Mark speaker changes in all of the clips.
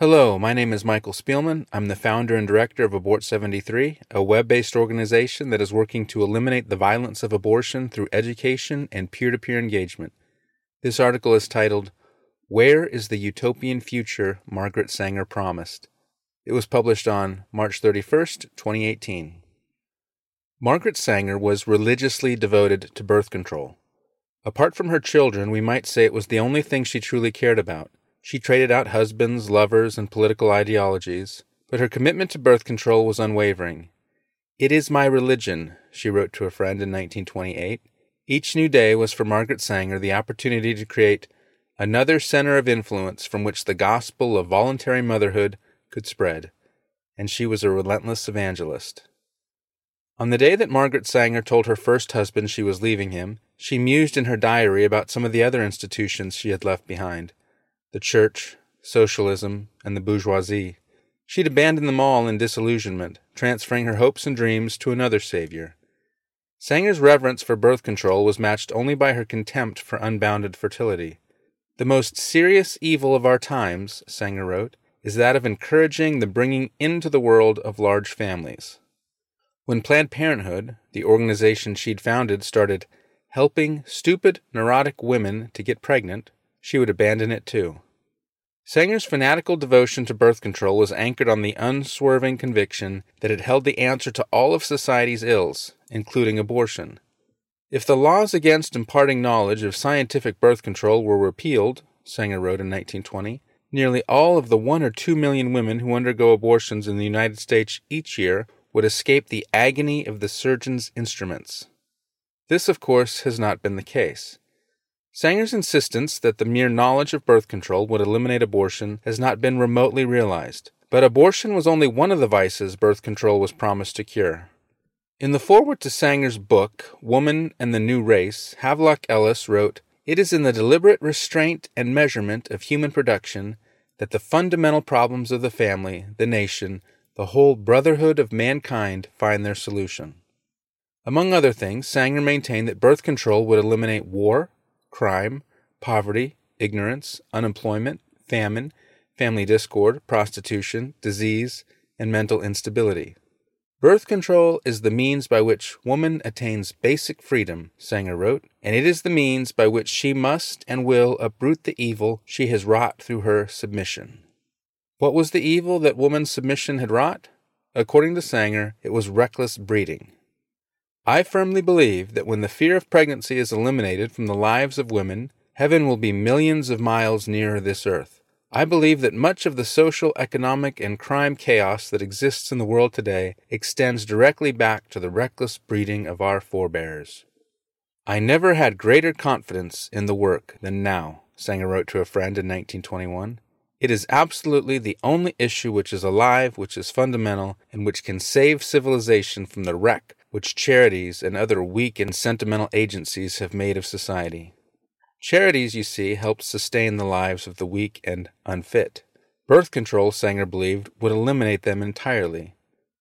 Speaker 1: Hello, my name is Michael Spielman. I'm the founder and director of Abort 73, a web based organization that is working to eliminate the violence of abortion through education and peer to peer engagement. This article is titled, Where is the Utopian Future Margaret Sanger Promised? It was published on March 31st, 2018. Margaret Sanger was religiously devoted to birth control. Apart from her children, we might say it was the only thing she truly cared about. She traded out husbands, lovers, and political ideologies, but her commitment to birth control was unwavering. It is my religion, she wrote to a friend in 1928. Each new day was for Margaret Sanger the opportunity to create another center of influence from which the gospel of voluntary motherhood could spread, and she was a relentless evangelist. On the day that Margaret Sanger told her first husband she was leaving him, she mused in her diary about some of the other institutions she had left behind the church, socialism, and the bourgeoisie. She'd abandoned them all in disillusionment, transferring her hopes and dreams to another savior. Sanger's reverence for birth control was matched only by her contempt for unbounded fertility. The most serious evil of our times, Sanger wrote, is that of encouraging the bringing into the world of large families. When Planned Parenthood, the organization she'd founded, started helping stupid, neurotic women to get pregnant, she would abandon it too. Sanger's fanatical devotion to birth control was anchored on the unswerving conviction that it held the answer to all of society's ills, including abortion. If the laws against imparting knowledge of scientific birth control were repealed, Sanger wrote in 1920, nearly all of the one or two million women who undergo abortions in the United States each year would escape the agony of the surgeon's instruments. This, of course, has not been the case. Sanger's insistence that the mere knowledge of birth control would eliminate abortion has not been remotely realized, but abortion was only one of the vices birth control was promised to cure. In the foreword to Sanger's book, Woman and the New Race, Havelock Ellis wrote, It is in the deliberate restraint and measurement of human production that the fundamental problems of the family, the nation, the whole brotherhood of mankind find their solution. Among other things, Sanger maintained that birth control would eliminate war, crime, poverty, ignorance, unemployment, famine, family discord, prostitution, disease, and mental instability. Birth control is the means by which woman attains basic freedom, Sanger wrote, and it is the means by which she must and will uproot the evil she has wrought through her submission. What was the evil that woman's submission had wrought? According to Sanger, it was reckless breeding. I firmly believe that when the fear of pregnancy is eliminated from the lives of women, heaven will be millions of miles nearer this earth. I believe that much of the social, economic, and crime chaos that exists in the world today extends directly back to the reckless breeding of our forebears. I never had greater confidence in the work than now, Sanger wrote to a friend in 1921. It is absolutely the only issue which is alive, which is fundamental, and which can save civilization from the wreck which charities and other weak and sentimental agencies have made of society. Charities, you see, help sustain the lives of the weak and unfit. Birth control, Sanger believed, would eliminate them entirely.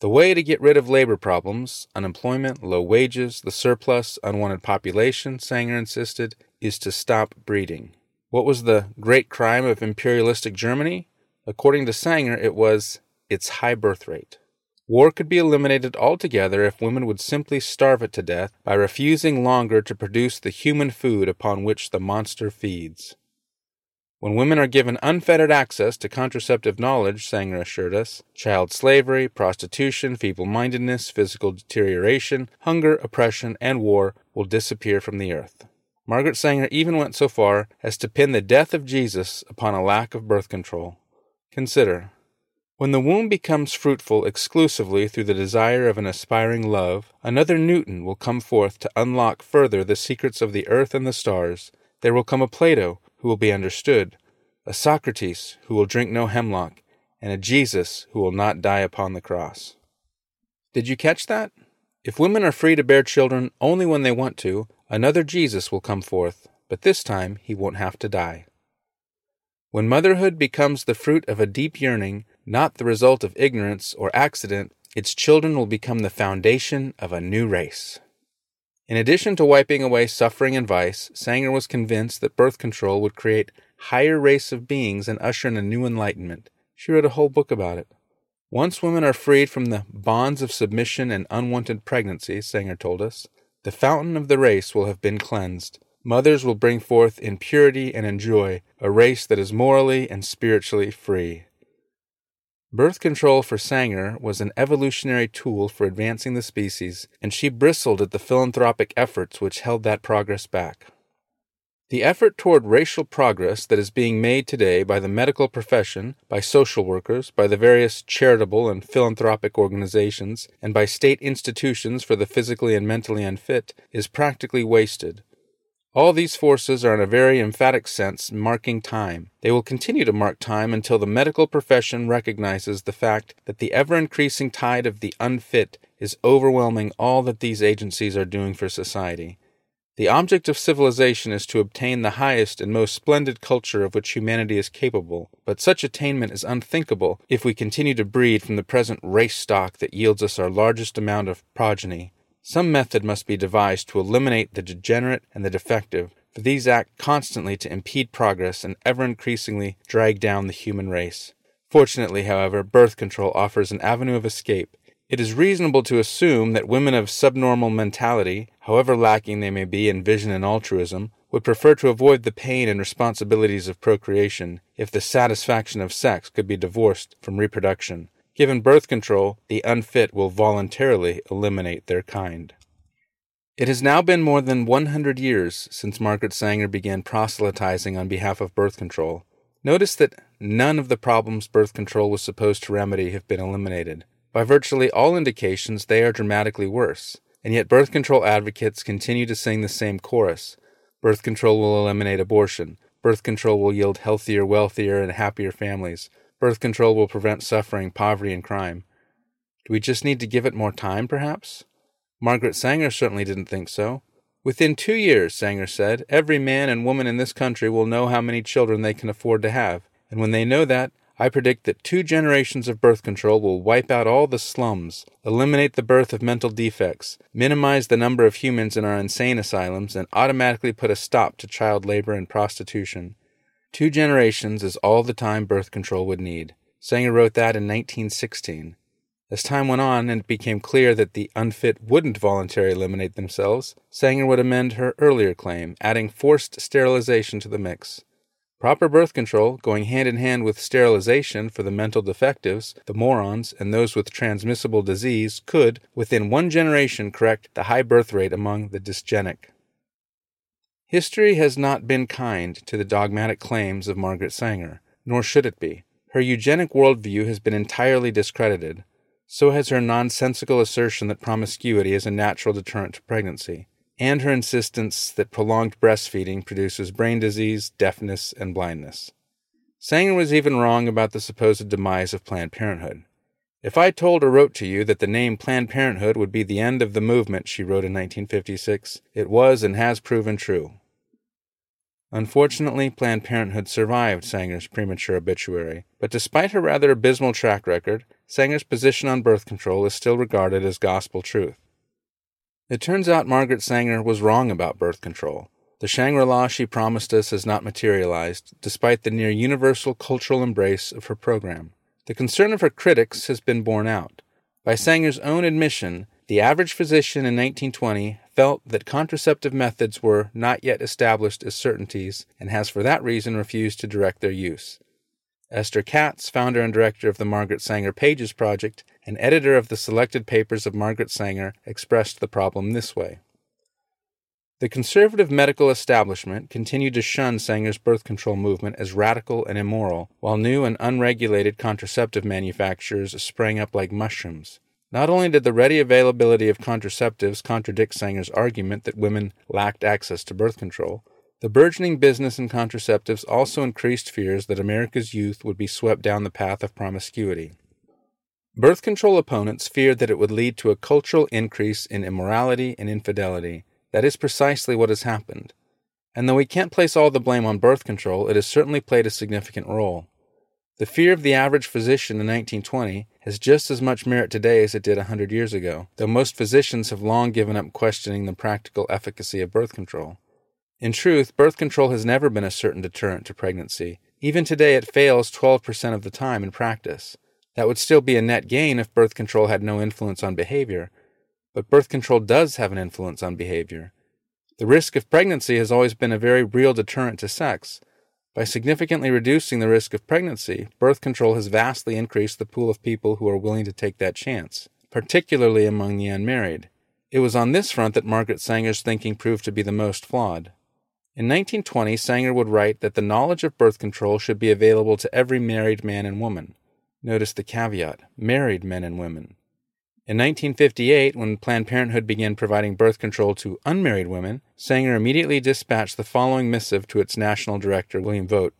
Speaker 1: The way to get rid of labor problems, unemployment, low wages, the surplus, unwanted population, Sanger insisted, is to stop breeding. What was the great crime of imperialistic Germany? According to Sanger, it was its high birth rate. War could be eliminated altogether if women would simply starve it to death by refusing longer to produce the human food upon which the monster feeds. When women are given unfettered access to contraceptive knowledge, Sanger assured us, child slavery, prostitution, feeble mindedness, physical deterioration, hunger, oppression, and war will disappear from the earth. Margaret Sanger even went so far as to pin the death of Jesus upon a lack of birth control. Consider, when the womb becomes fruitful exclusively through the desire of an aspiring love, another Newton will come forth to unlock further the secrets of the earth and the stars. There will come a Plato who will be understood, a Socrates who will drink no hemlock, and a Jesus who will not die upon the cross. Did you catch that? If women are free to bear children only when they want to, another Jesus will come forth, but this time he won't have to die. When motherhood becomes the fruit of a deep yearning, not the result of ignorance or accident, its children will become the foundation of a new race. In addition to wiping away suffering and vice, Sanger was convinced that birth control would create higher race of beings and usher in a new enlightenment. She wrote a whole book about it. Once women are freed from the bonds of submission and unwanted pregnancy, Sanger told us, the fountain of the race will have been cleansed. Mothers will bring forth in purity and in joy a race that is morally and spiritually free. Birth control for Sanger was an evolutionary tool for advancing the species, and she bristled at the philanthropic efforts which held that progress back. The effort toward racial progress that is being made today by the medical profession, by social workers, by the various charitable and philanthropic organizations, and by state institutions for the physically and mentally unfit is practically wasted. All these forces are in a very emphatic sense marking time. They will continue to mark time until the medical profession recognizes the fact that the ever increasing tide of the unfit is overwhelming all that these agencies are doing for society. The object of civilization is to obtain the highest and most splendid culture of which humanity is capable, but such attainment is unthinkable if we continue to breed from the present race stock that yields us our largest amount of progeny. Some method must be devised to eliminate the degenerate and the defective, for these act constantly to impede progress and ever increasingly drag down the human race. Fortunately, however, birth control offers an avenue of escape. It is reasonable to assume that women of subnormal mentality, however lacking they may be in vision and altruism, would prefer to avoid the pain and responsibilities of procreation if the satisfaction of sex could be divorced from reproduction. Given birth control, the unfit will voluntarily eliminate their kind. It has now been more than 100 years since Margaret Sanger began proselytizing on behalf of birth control. Notice that none of the problems birth control was supposed to remedy have been eliminated. By virtually all indications, they are dramatically worse. And yet, birth control advocates continue to sing the same chorus. Birth control will eliminate abortion. Birth control will yield healthier, wealthier, and happier families. Birth control will prevent suffering, poverty, and crime. Do we just need to give it more time, perhaps? Margaret Sanger certainly didn't think so. Within two years, Sanger said, every man and woman in this country will know how many children they can afford to have. And when they know that, I predict that two generations of birth control will wipe out all the slums, eliminate the birth of mental defects, minimize the number of humans in our insane asylums, and automatically put a stop to child labor and prostitution. Two generations is all the time birth control would need. Sanger wrote that in 1916. As time went on and it became clear that the unfit wouldn't voluntarily eliminate themselves, Sanger would amend her earlier claim, adding forced sterilization to the mix. Proper birth control, going hand in hand with sterilization for the mental defectives, the morons, and those with transmissible disease, could, within one generation, correct the high birth rate among the dysgenic. History has not been kind to the dogmatic claims of Margaret Sanger, nor should it be. Her eugenic worldview has been entirely discredited. So has her nonsensical assertion that promiscuity is a natural deterrent to pregnancy, and her insistence that prolonged breastfeeding produces brain disease, deafness, and blindness. Sanger was even wrong about the supposed demise of Planned Parenthood. If I told or wrote to you that the name Planned Parenthood would be the end of the movement, she wrote in 1956, it was and has proven true. Unfortunately, Planned Parenthood survived Sanger's premature obituary, but despite her rather abysmal track record, Sanger's position on birth control is still regarded as gospel truth. It turns out Margaret Sanger was wrong about birth control. The Shangri La she promised us has not materialized, despite the near universal cultural embrace of her program. The concern of her critics has been borne out. By Sanger's own admission, the average physician in 1920 felt that contraceptive methods were not yet established as certainties and has for that reason refused to direct their use. Esther Katz, founder and director of the Margaret Sanger Papers Project and editor of the selected papers of Margaret Sanger, expressed the problem this way. The conservative medical establishment continued to shun Sanger's birth control movement as radical and immoral, while new and unregulated contraceptive manufacturers sprang up like mushrooms. Not only did the ready availability of contraceptives contradict Sanger's argument that women lacked access to birth control, the burgeoning business in contraceptives also increased fears that America's youth would be swept down the path of promiscuity. Birth control opponents feared that it would lead to a cultural increase in immorality and infidelity. That is precisely what has happened. And though we can't place all the blame on birth control, it has certainly played a significant role. The fear of the average physician in 1920 has just as much merit today as it did a hundred years ago, though most physicians have long given up questioning the practical efficacy of birth control. In truth, birth control has never been a certain deterrent to pregnancy, even today it fails 12% of the time in practice. That would still be a net gain if birth control had no influence on behavior, but birth control does have an influence on behavior. The risk of pregnancy has always been a very real deterrent to sex. By significantly reducing the risk of pregnancy, birth control has vastly increased the pool of people who are willing to take that chance, particularly among the unmarried. It was on this front that Margaret Sanger's thinking proved to be the most flawed. In 1920, Sanger would write that the knowledge of birth control should be available to every married man and woman. Notice the caveat married men and women. In 1958, when Planned Parenthood began providing birth control to unmarried women, Sanger immediately dispatched the following missive to its national director, William Vogt.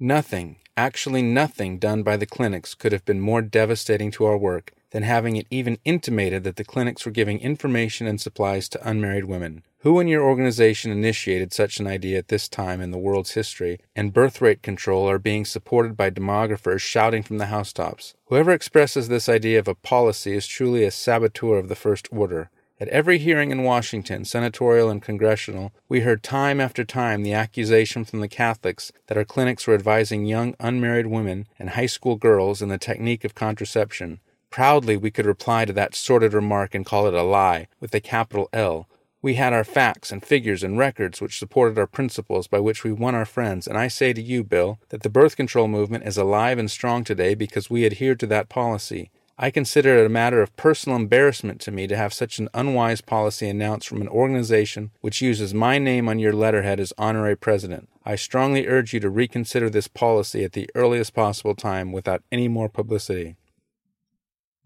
Speaker 1: Nothing, actually nothing done by the clinics could have been more devastating to our work than having it even intimated that the clinics were giving information and supplies to unmarried women. Who in your organization initiated such an idea at this time in the world's history, and birth rate control are being supported by demographers shouting from the housetops? Whoever expresses this idea of a policy is truly a saboteur of the first order. At every hearing in Washington, senatorial and congressional, we heard time after time the accusation from the Catholics that our clinics were advising young unmarried women and high school girls in the technique of contraception. Proudly, we could reply to that sordid remark and call it a lie, with a capital L, we had our facts and figures and records which supported our principles by which we won our friends, and I say to you, Bill, that the birth control movement is alive and strong today because we adhered to that policy. I consider it a matter of personal embarrassment to me to have such an unwise policy announced from an organization which uses my name on your letterhead as honorary president. I strongly urge you to reconsider this policy at the earliest possible time without any more publicity.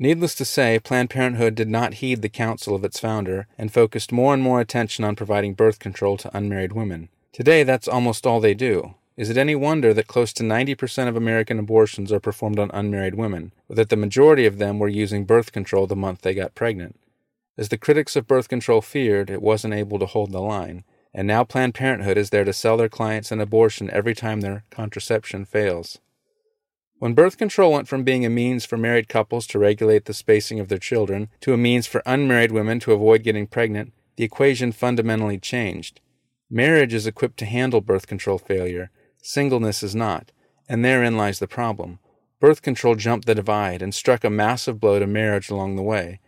Speaker 1: Needless to say, Planned Parenthood did not heed the counsel of its founder and focused more and more attention on providing birth control to unmarried women. Today, that's almost all they do. Is it any wonder that close to 90% of American abortions are performed on unmarried women, or that the majority of them were using birth control the month they got pregnant? As the critics of birth control feared, it wasn't able to hold the line, and now Planned Parenthood is there to sell their clients an abortion every time their contraception fails. When birth control went from being a means for married couples to regulate the spacing of their children to a means for unmarried women to avoid getting pregnant, the equation fundamentally changed. Marriage is equipped to handle birth control failure, singleness is not, and therein lies the problem. Birth control jumped the divide and struck a massive blow to marriage along the way.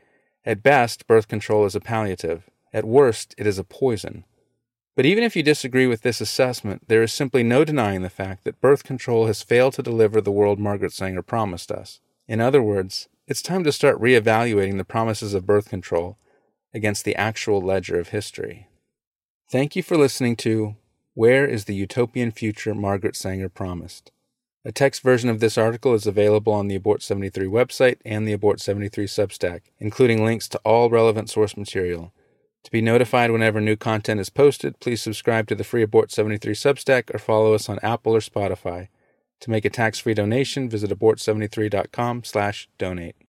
Speaker 1: At best, birth control is a palliative. At worst, it is a poison. But even if you disagree with this assessment, there is simply no denying the fact that birth control has failed to deliver the world Margaret Sanger promised us. In other words, it's time to start reevaluating the promises of birth control against the actual ledger of history. Thank you for listening to Where is the Utopian Future Margaret Sanger Promised? A text version of this article is available on the Abort 73 website and the Abort 73 Substack, including links to all relevant source material. To be notified whenever new content is posted, please subscribe to the Free Abort 73 Substack or follow us on Apple or Spotify. To make a tax-free donation, visit abort73.com/donate.